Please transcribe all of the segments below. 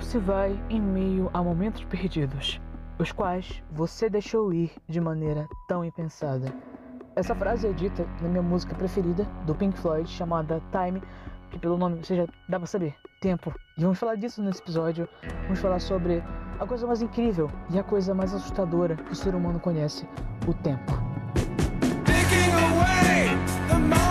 tempo se vai em meio a momentos perdidos, os quais você deixou ir de maneira tão impensada. Essa frase é dita na minha música preferida do Pink Floyd, chamada Time, que pelo nome você já dá pra saber, tempo. E vamos falar disso nesse episódio. Vamos falar sobre a coisa mais incrível e a coisa mais assustadora que o ser humano conhece, o tempo. Picking away the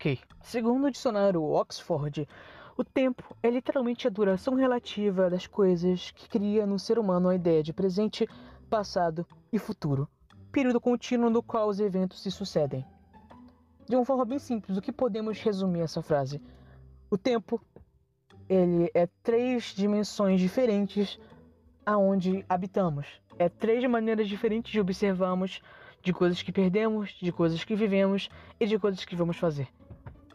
ok. Segundo o dicionário Oxford, o tempo é literalmente a duração relativa das coisas que cria no ser humano a ideia de presente, passado e futuro, período contínuo no qual os eventos se sucedem. De uma forma bem simples, o que podemos resumir essa frase? O tempo, ele é três dimensões diferentes aonde habitamos. É três maneiras diferentes de observarmos de coisas que perdemos, de coisas que vivemos e de coisas que vamos fazer.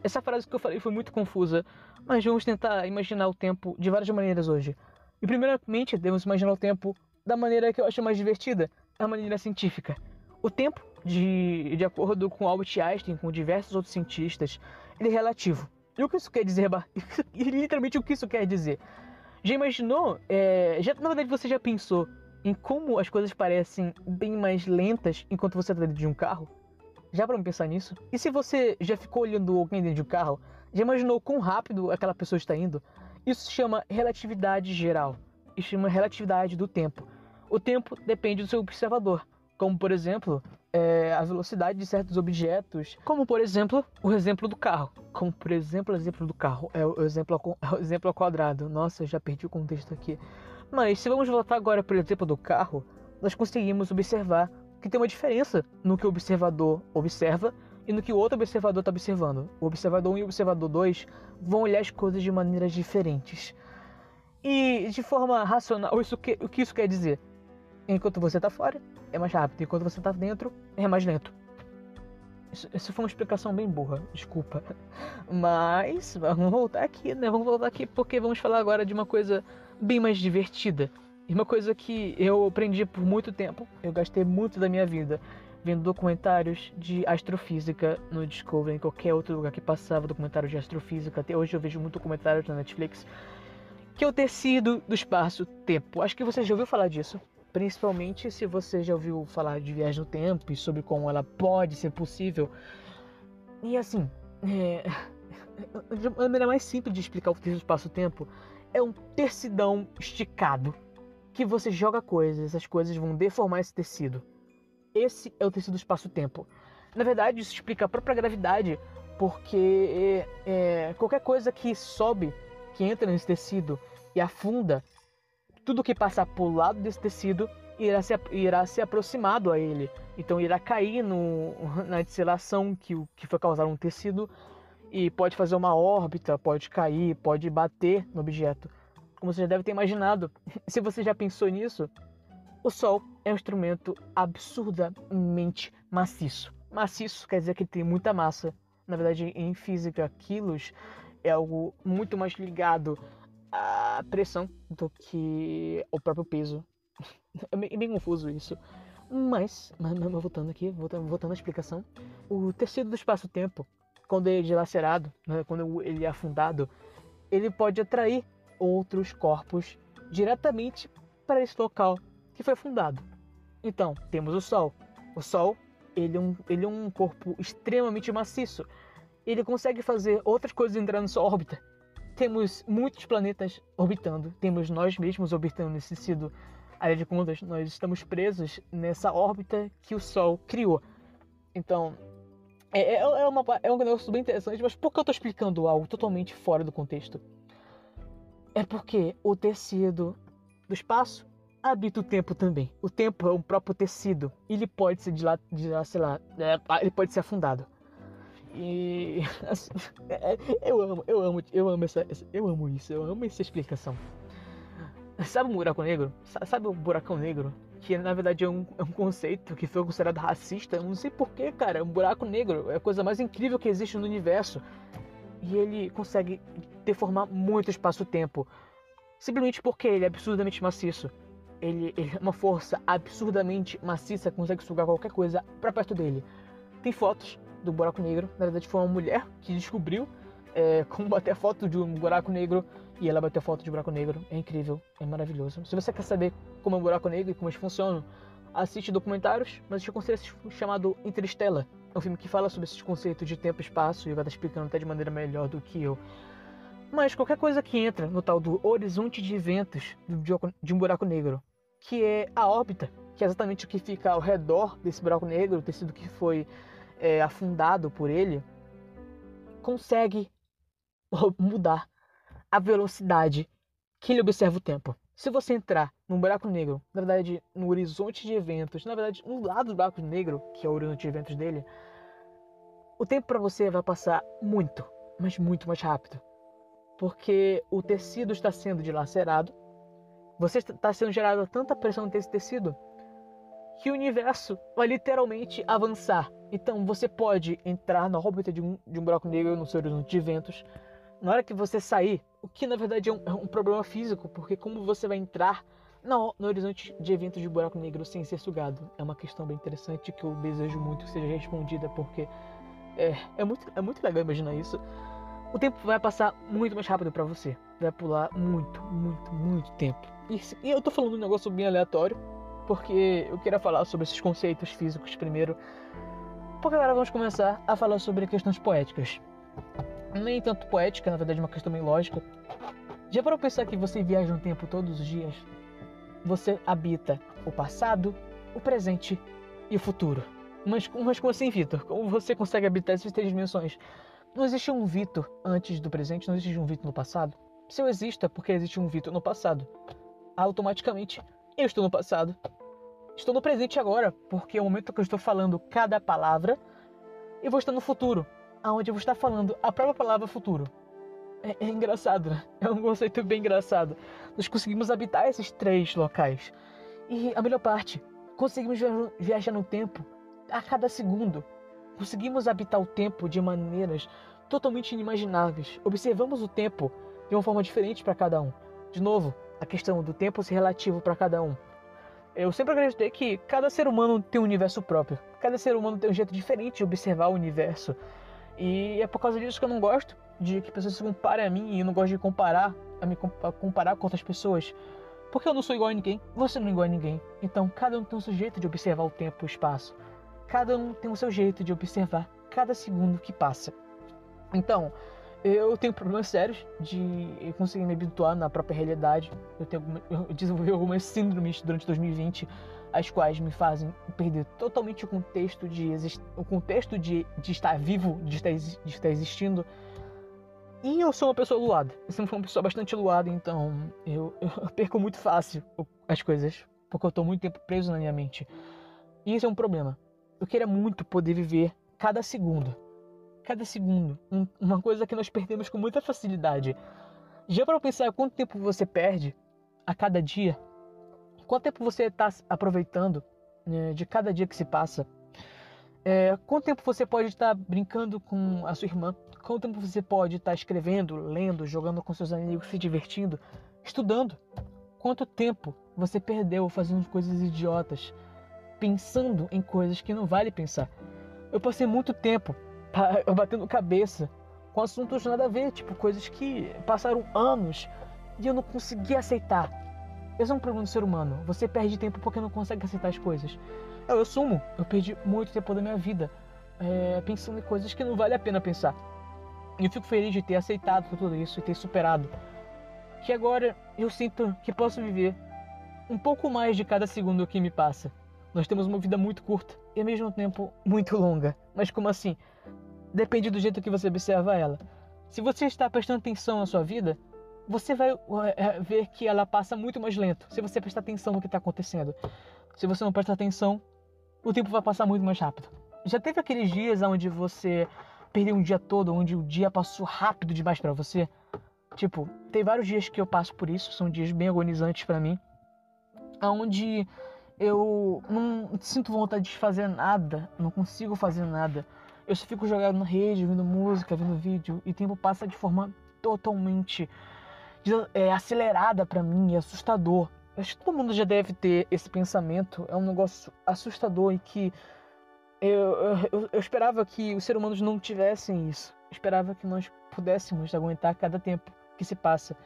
Essa frase que eu falei foi muito confusa, mas vamos tentar imaginar o tempo de várias maneiras hoje. E primeiramente, devemos imaginar o tempo da maneira que eu acho mais divertida, a maneira científica. O tempo, de, de acordo com Albert Einstein, com diversos outros cientistas, ele é relativo. E o que isso quer dizer? e literalmente o que isso quer dizer? Já imaginou? é, já, na verdade, você já pensou em como as coisas parecem bem mais lentas enquanto você está dentro de um carro? Já para pensar nisso? E se você já ficou olhando alguém dentro de um carro, já imaginou quão rápido aquela pessoa está indo? Isso se chama relatividade geral. Isso chama relatividade do tempo. O tempo depende do seu observador, como por exemplo é, a velocidade de certos objetos, como por exemplo o exemplo do carro, como por exemplo o exemplo do carro, é o exemplo ao, é o exemplo ao quadrado. Nossa, eu já perdi o contexto aqui. Mas se vamos voltar agora para o exemplo do carro, nós conseguimos observar que tem uma diferença no que o observador observa e no que o outro observador está observando. O observador 1 e o observador 2 vão olhar as coisas de maneiras diferentes. E de forma racional, isso que, o que isso quer dizer? Enquanto você está fora, é mais rápido. Enquanto você está dentro, é mais lento. Isso, isso foi uma explicação bem burra, desculpa. Mas vamos voltar aqui, né? Vamos voltar aqui porque vamos falar agora de uma coisa bem mais divertida. E uma coisa que eu aprendi por muito tempo. Eu gastei muito da minha vida vendo documentários de astrofísica no Discovery, em qualquer outro lugar que passava documentários de astrofísica. Até hoje eu vejo muito documentários na Netflix. Que é o tecido do espaço-tempo. Acho que você já ouviu falar disso. Principalmente se você já ouviu falar de viagem no tempo e sobre como ela pode ser possível. E assim, é... a maneira mais simples de explicar o tecido do espaço-tempo é um tecidão esticado que você joga coisas, essas coisas vão deformar esse tecido. Esse é o tecido do espaço-tempo. Na verdade, isso explica a própria gravidade, porque é, é, qualquer coisa que sobe, que entra nesse tecido e afunda, tudo que passar por lado desse tecido irá se, irá ser aproximado a ele. Então irá cair no, na dissellação que, que foi causada no tecido e pode fazer uma órbita, pode cair, pode bater no objeto. Como você já deve ter imaginado, se você já pensou nisso, o Sol é um instrumento absurdamente maciço. Maciço quer dizer que tem muita massa. Na verdade, em física, quilos é algo muito mais ligado à pressão do que ao próprio peso. É bem, é bem confuso isso. Mas, mas, mas voltando aqui, voltando, voltando à explicação, o tecido do espaço-tempo, quando ele é dilacerado, né, quando ele é afundado, ele pode atrair outros corpos diretamente para esse local que foi afundado. Então, temos o Sol. O Sol, ele é um, ele é um corpo extremamente maciço. Ele consegue fazer outras coisas entrar na sua órbita. Temos muitos planetas orbitando, temos nós mesmos orbitando nesse tecido. Área de contas, nós estamos presos nessa órbita que o Sol criou. Então, é, é, é, uma, é um negócio bem interessante, mas por que eu estou explicando algo totalmente fora do contexto? É porque o tecido do espaço habita o tempo também. O tempo é um próprio tecido. Ele pode ser dilat, sei lá, é, ele pode ser afundado. E assim, é, eu amo, eu amo, eu amo essa, essa- eu amo isso, eu amo essa explicação. Sabe o buraco negro? Sa- Sabe o buracão negro? que na verdade é um, é um conceito que foi considerado racista. Eu não sei porquê, cara. Um buraco negro é a coisa mais incrível que existe no universo. E ele consegue deformar muito espaço-tempo. Simplesmente porque ele é absurdamente maciço. Ele, ele é uma força absurdamente maciça, consegue sugar qualquer coisa pra perto dele. Tem fotos do buraco negro. Na verdade, foi uma mulher que descobriu é, como bater foto de um buraco negro e ela bateu foto de buraco negro. É incrível, é maravilhoso. Se você quer saber como é um buraco negro e como eles funcionam, assiste documentários, mas eu considero esse chamado Interstellar. É um filme que fala sobre esses conceitos de tempo e espaço e vai estar explicando até de maneira melhor do que eu. Mas qualquer coisa que entra no tal do horizonte de eventos de um buraco negro, que é a órbita, que é exatamente o que fica ao redor desse buraco negro, o tecido que foi é, afundado por ele, consegue mudar a velocidade que ele observa o tempo. Se você entrar num buraco negro, na verdade, no horizonte de eventos, na verdade, no lado do buraco negro, que é o horizonte de eventos dele, o tempo para você vai passar muito, mas muito mais rápido. Porque o tecido está sendo dilacerado, você está sendo gerada tanta pressão nesse tecido que o universo vai literalmente avançar. Então você pode entrar na órbita de um, de um buraco negro no seu horizonte de eventos. Na hora que você sair, o que na verdade é um, é um problema físico, porque como você vai entrar no, horizonte de eventos de buraco negro sem ser sugado? É uma questão bem interessante que eu desejo muito que seja respondida, porque é, é, muito, é muito legal imaginar isso. O tempo vai passar muito mais rápido para você. Vai pular muito, muito, muito tempo. E, eu tô falando um negócio bem aleatório, porque eu queria falar sobre esses conceitos físicos primeiro. Porque agora vamos começar a falar sobre questões poéticas. Nem tanto poética, na verdade, uma questão bem lógica. Já para pensar que você viaja no tempo todos os dias? Você habita o passado, o presente e o futuro. Mas, mas como assim, Vitor? Como você consegue habitar essas três dimensões? Não existe um Vitor antes do presente, não existe um Vitor no passado. Se eu exista porque existe um Vitor no passado, automaticamente eu estou no passado. Estou no presente agora, porque é o momento que eu estou falando cada palavra, e vou estar no futuro, aonde eu vou estar falando a própria palavra futuro. É, é engraçado, né? É um conceito bem engraçado. Nós conseguimos habitar esses três locais. E a melhor parte, conseguimos viajar no tempo a cada segundo. Conseguimos habitar o tempo de maneiras totalmente inimagináveis. Observamos o tempo de uma forma diferente para cada um. De novo, a questão do tempo ser relativo para cada um. Eu sempre acreditei que cada ser humano tem um universo próprio. Cada ser humano tem um jeito diferente de observar o universo. E é por causa disso que eu não gosto de que pessoas se comparem a mim e eu não gosto de comparar, a me comparar com outras pessoas. Porque eu não sou igual a ninguém, você não é igual a ninguém. Então cada um tem o seu jeito de observar o tempo e o espaço. Cada um tem o seu jeito de observar cada segundo que passa. Então, eu tenho problemas sérios de conseguir me habituar na própria realidade. Eu, tenho, eu desenvolvi algumas síndromes durante 2020, as quais me fazem perder totalmente o contexto de o contexto de, de estar vivo, de estar, de estar existindo. E eu sou uma pessoa luada. Eu sempre fui uma pessoa bastante luada, então eu, eu perco muito fácil as coisas, porque eu estou muito tempo preso na minha mente. E isso é um problema. Eu queria muito poder viver cada segundo cada segundo. Um, uma coisa que nós perdemos com muita facilidade. Já para pensar quanto tempo você perde a cada dia? Quanto tempo você está aproveitando né, de cada dia que se passa? É, quanto tempo você pode estar brincando com a sua irmã? Quanto tempo você pode estar escrevendo, lendo, jogando com seus amigos, se divertindo, estudando? Quanto tempo você perdeu fazendo coisas idiotas, pensando em coisas que não vale pensar? Eu passei muito tempo batendo cabeça com assuntos nada a ver, tipo coisas que passaram anos e eu não conseguia aceitar. Esse é um problema do ser humano. Você perde tempo porque não consegue aceitar as coisas. Eu assumo, eu perdi muito tempo da minha vida é, pensando em coisas que não vale a pena pensar. E eu fico feliz de ter aceitado tudo isso e ter superado. Que agora eu sinto que posso viver um pouco mais de cada segundo que me passa. Nós temos uma vida muito curta e ao mesmo tempo muito longa. Mas como assim? depende do jeito que você observa ela. Se você está prestando atenção na sua vida, você vai é, ver que ela passa muito mais lento. Se você prestar atenção no que está acontecendo. Se você não prestar atenção, o tempo vai passar muito mais rápido. Já teve aqueles dias onde você perdeu um dia todo, onde o dia passou rápido demais para você? Tipo, tem vários dias que eu passo por isso, são dias bem agonizantes para mim, onde eu não sinto vontade de fazer nada, não consigo fazer nada. Eu só fico jogado na rede, ouvindo música, vendo vídeo, e o tempo passa de forma totalmente é, acelerada para mim, é assustador. Acho que todo mundo já deve ter esse pensamento, é um negócio assustador e que eu, eu, eu esperava que os seres humanos não tivessem isso. Eu esperava que nós pudéssemos aguentar cada tempo que se passa.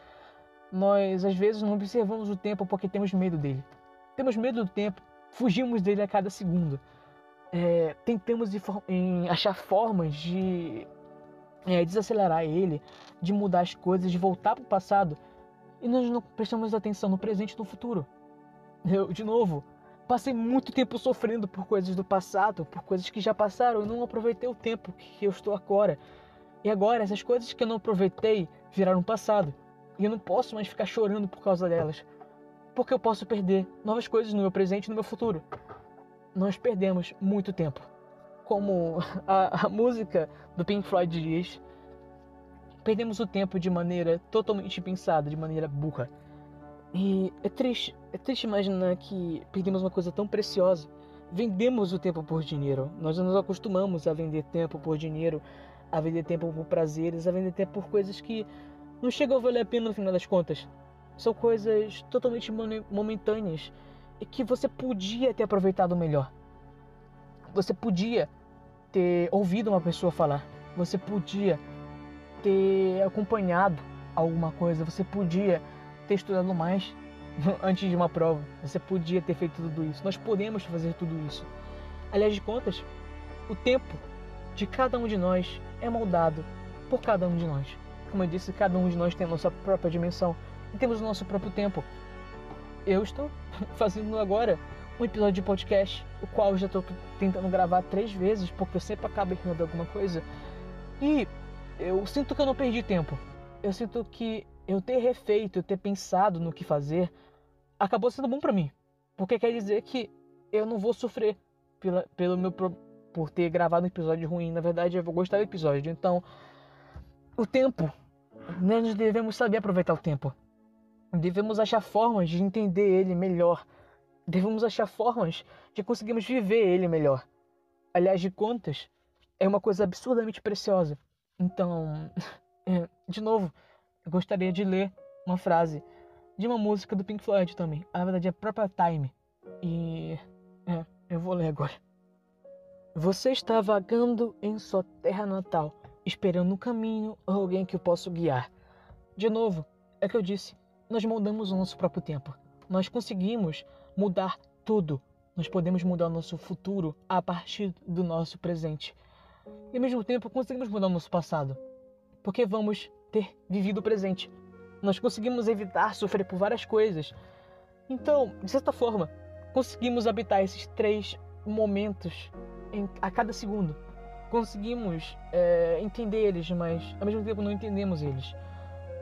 Nós às vezes não observamos o tempo porque temos medo dele. Temos medo do tempo, fugimos dele a cada segundo. É, tentamos em achar formas de é, desacelerar ele, de mudar as coisas, de voltar para o passado. E nós não prestamos atenção no presente e no futuro. Eu, de novo, passei muito tempo sofrendo por coisas do passado, por coisas que já passaram, e não aproveitei o tempo que eu estou agora. E agora, essas coisas que eu não aproveitei viraram passado. E eu não posso mais ficar chorando por causa delas. Porque eu posso perder novas coisas no meu presente e no meu futuro. Nós perdemos muito tempo como a, a música do Pink Floyd diz, perdemos o tempo de maneira totalmente pensada, de maneira burra. E é triste, é triste imaginar que perdemos uma coisa tão preciosa. Vendemos o tempo por dinheiro. Nós nos acostumamos a vender tempo por dinheiro, a vender tempo por prazeres, a vender tempo por coisas que não chegam a valer a pena no final das contas. São coisas totalmente momentâneas e que você podia ter aproveitado melhor. Você podia ter ouvido uma pessoa falar, você podia ter acompanhado alguma coisa, você podia ter estudado mais antes de uma prova, você podia ter feito tudo isso. Nós podemos fazer tudo isso. Aliás de contas, o tempo de cada um de nós é moldado por cada um de nós. Como eu disse, cada um de nós tem a nossa própria dimensão e temos o nosso próprio tempo. Eu estou fazendo agora um episódio de podcast, o qual já estou tentando gravar três vezes, porque eu sempre acabo errando alguma coisa. E eu sinto que eu não perdi tempo. Eu sinto que eu ter refeito, eu ter pensado no que fazer, acabou sendo bom para mim. Porque quer dizer que eu não vou sofrer pela, pelo meu por ter gravado um episódio ruim. Na verdade, eu vou gostar do episódio. Então, o tempo, nós devemos saber aproveitar o tempo. Devemos achar formas de entender ele melhor devemos achar formas de conseguirmos viver ele melhor. Aliás, de contas, é uma coisa absurdamente preciosa. Então, é, de novo, eu gostaria de ler uma frase de uma música do Pink Floyd também. Na verdade, é própria Time. E é, eu vou ler agora. Você está vagando em sua terra natal, esperando no caminho alguém que o possa guiar. De novo, é o que eu disse, nós moldamos o nosso próprio tempo. Nós conseguimos mudar tudo. Nós podemos mudar o nosso futuro a partir do nosso presente. E ao mesmo tempo conseguimos mudar o nosso passado. Porque vamos ter vivido o presente. Nós conseguimos evitar sofrer por várias coisas. Então, de certa forma, conseguimos habitar esses três momentos em, a cada segundo. Conseguimos é, entender eles, mas ao mesmo tempo não entendemos eles.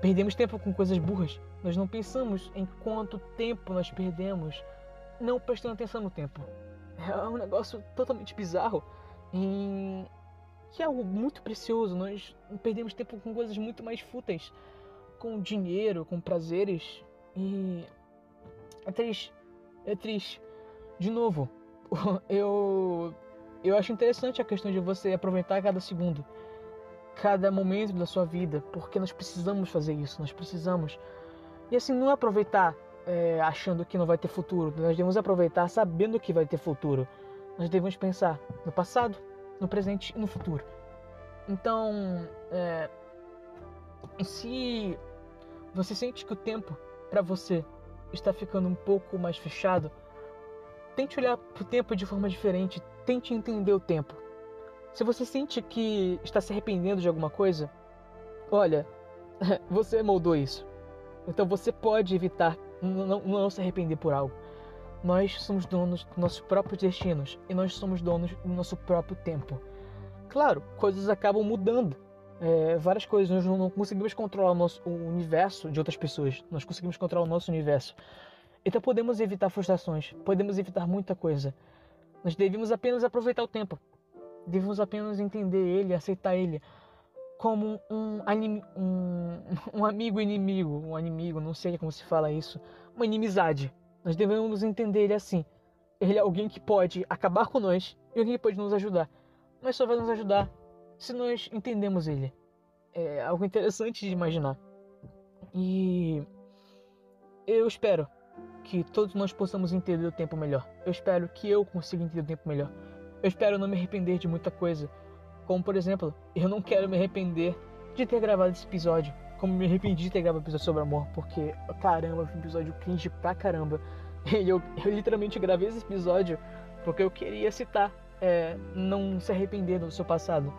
Perdemos tempo com coisas burras. Nós não pensamos em quanto tempo nós perdemos não prestando atenção no tempo. É um negócio totalmente bizarro em que é algo muito precioso. Nós perdemos tempo com coisas muito mais fúteis, com dinheiro, com prazeres e é triste, é triste. De novo, eu eu acho interessante a questão de você aproveitar cada segundo, cada momento da sua vida, porque nós precisamos fazer isso, nós precisamos. E assim, não aproveitar é, achando que não vai ter futuro. Nós devemos aproveitar sabendo que vai ter futuro. Nós devemos pensar no passado, no presente e no futuro. Então, é, se você sente que o tempo para você está ficando um pouco mais fechado, tente olhar para o tempo de forma diferente. Tente entender o tempo. Se você sente que está se arrependendo de alguma coisa, olha, você moldou isso. Então você pode evitar não, não se arrepender por algo. Nós somos donos dos nossos próprios destinos e nós somos donos do nosso próprio tempo. Claro, coisas acabam mudando. É, várias coisas, nós não conseguimos controlar o, nosso, o universo de outras pessoas, nós conseguimos controlar o nosso universo. Então podemos evitar frustrações, podemos evitar muita coisa. Nós devemos apenas aproveitar o tempo, devemos apenas entender ele, aceitar ele, como um, um, um amigo inimigo, um inimigo, não sei como se fala isso, uma inimizade. Nós devemos entender ele assim. Ele é alguém que pode acabar com nós e alguém que pode nos ajudar. Mas só vai nos ajudar se nós entendemos ele. É algo interessante de imaginar. E eu espero que todos nós possamos entender o tempo melhor. Eu espero que eu consiga entender o tempo melhor. Eu espero não me arrepender de muita coisa. Como, por exemplo, eu não quero me arrepender de ter gravado esse episódio. Como me arrependi de ter gravado um episódio sobre amor. Porque, caramba, foi um episódio cringe pra caramba. E eu, eu literalmente gravei esse episódio porque eu queria citar é, não se arrepender do seu passado.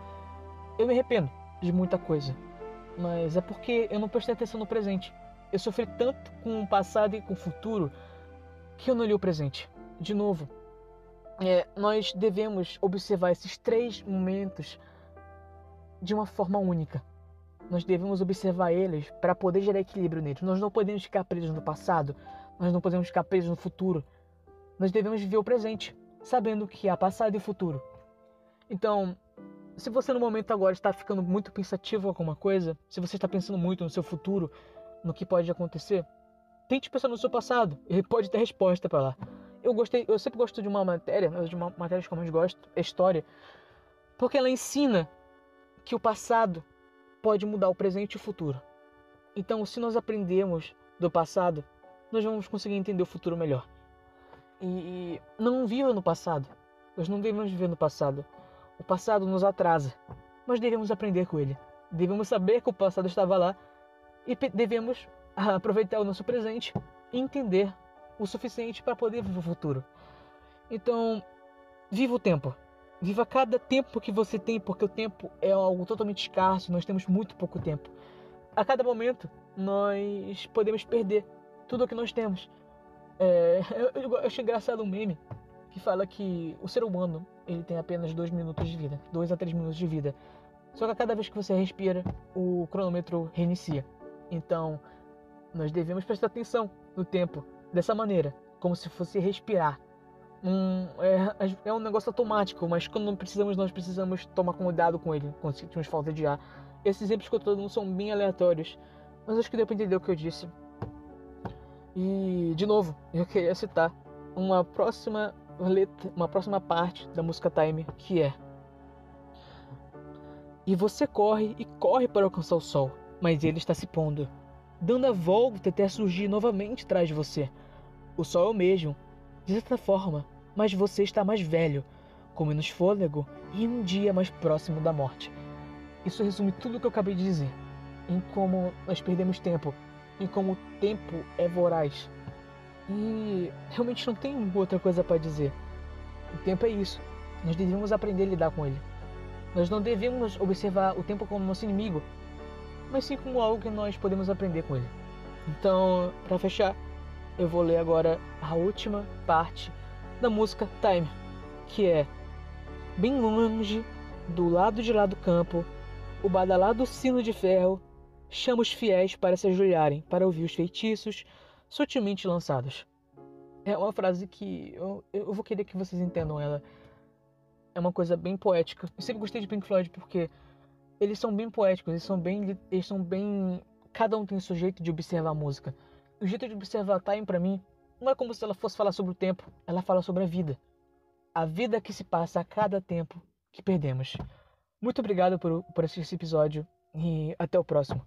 Eu me arrependo de muita coisa. Mas é porque eu não prestei atenção no presente. Eu sofri tanto com o passado e com o futuro que eu não li o presente. De novo, é, nós devemos observar esses três momentos de uma forma única. Nós devemos observar eles para poder gerar equilíbrio neles. Nós não podemos ficar presos no passado, nós não podemos ficar presos no futuro. Nós devemos viver o presente, sabendo que há passado e futuro. Então, se você no momento agora está ficando muito pensativo com alguma coisa, se você está pensando muito no seu futuro, no que pode acontecer, tente pensar no seu passado. Ele pode ter resposta para lá. Eu gostei, eu sempre gosto de uma matéria, de uma matéria que eu mais gosto, é história, porque ela ensina que o passado pode mudar o presente e o futuro. Então, se nós aprendemos do passado, nós vamos conseguir entender o futuro melhor. E não viva no passado. Nós não devemos viver no passado. O passado nos atrasa, mas devemos aprender com ele. Devemos saber que o passado estava lá e devemos aproveitar o nosso presente e entender o suficiente para poder viver o futuro. Então, viva o tempo. Viva cada tempo que você tem, porque o tempo é algo totalmente escasso, nós temos muito pouco tempo. A cada momento, nós podemos perder tudo o que nós temos. É, eu, eu acho engraçado um meme que fala que o ser humano ele tem apenas dois minutos de vida, dois a três minutos de vida. Só que a cada vez que você respira, o cronômetro reinicia. Então, nós devemos prestar atenção no tempo dessa maneira, como se fosse respirar. Um, é, é, um negócio automático, mas quando não precisamos, nós precisamos tomar cuidado com ele, quando sentimos falta de ar. Esses exemplos que eu estou dando são bem aleatórios, mas acho que deu para entender o que eu disse. E, de novo, eu queria citar uma próxima letra, uma próxima parte da música Time, que é E você corre e corre para alcançar o sol, mas ele está se pondo dando a volta até surgir novamente atrás de você. O sol é o mesmo, de certa forma, mas você está mais velho, com menos fôlego e um dia mais próximo da morte. Isso resume tudo o que eu acabei de dizer, em como nós perdemos tempo, em como o tempo é voraz. E realmente não tem outra coisa para dizer. O tempo é isso. Nós devemos aprender a lidar com ele. Nós não devemos observar o tempo como nosso inimigo, mas sim como algo que nós podemos aprender com ele. Então, para fechar, eu vou ler agora a última parte da música Time, que é bem longe, do lado de lá do campo, o badalado sino de ferro chama os fiéis para se ajoelharem para ouvir os feitiços sutilmente lançados. É uma frase que eu, eu vou querer que vocês entendam ela. É uma coisa bem poética. Eu sempre gostei de Pink Floyd porque eles são bem poéticos, eles são bem, eles são bem, cada um tem seu jeito de observar a música. O jeito de observar Time para mim não é como se ela fosse falar sobre o tempo, ela fala sobre a vida. A vida que se passa a cada tempo que perdemos. Muito obrigado por, por assistir esse episódio e até o próximo.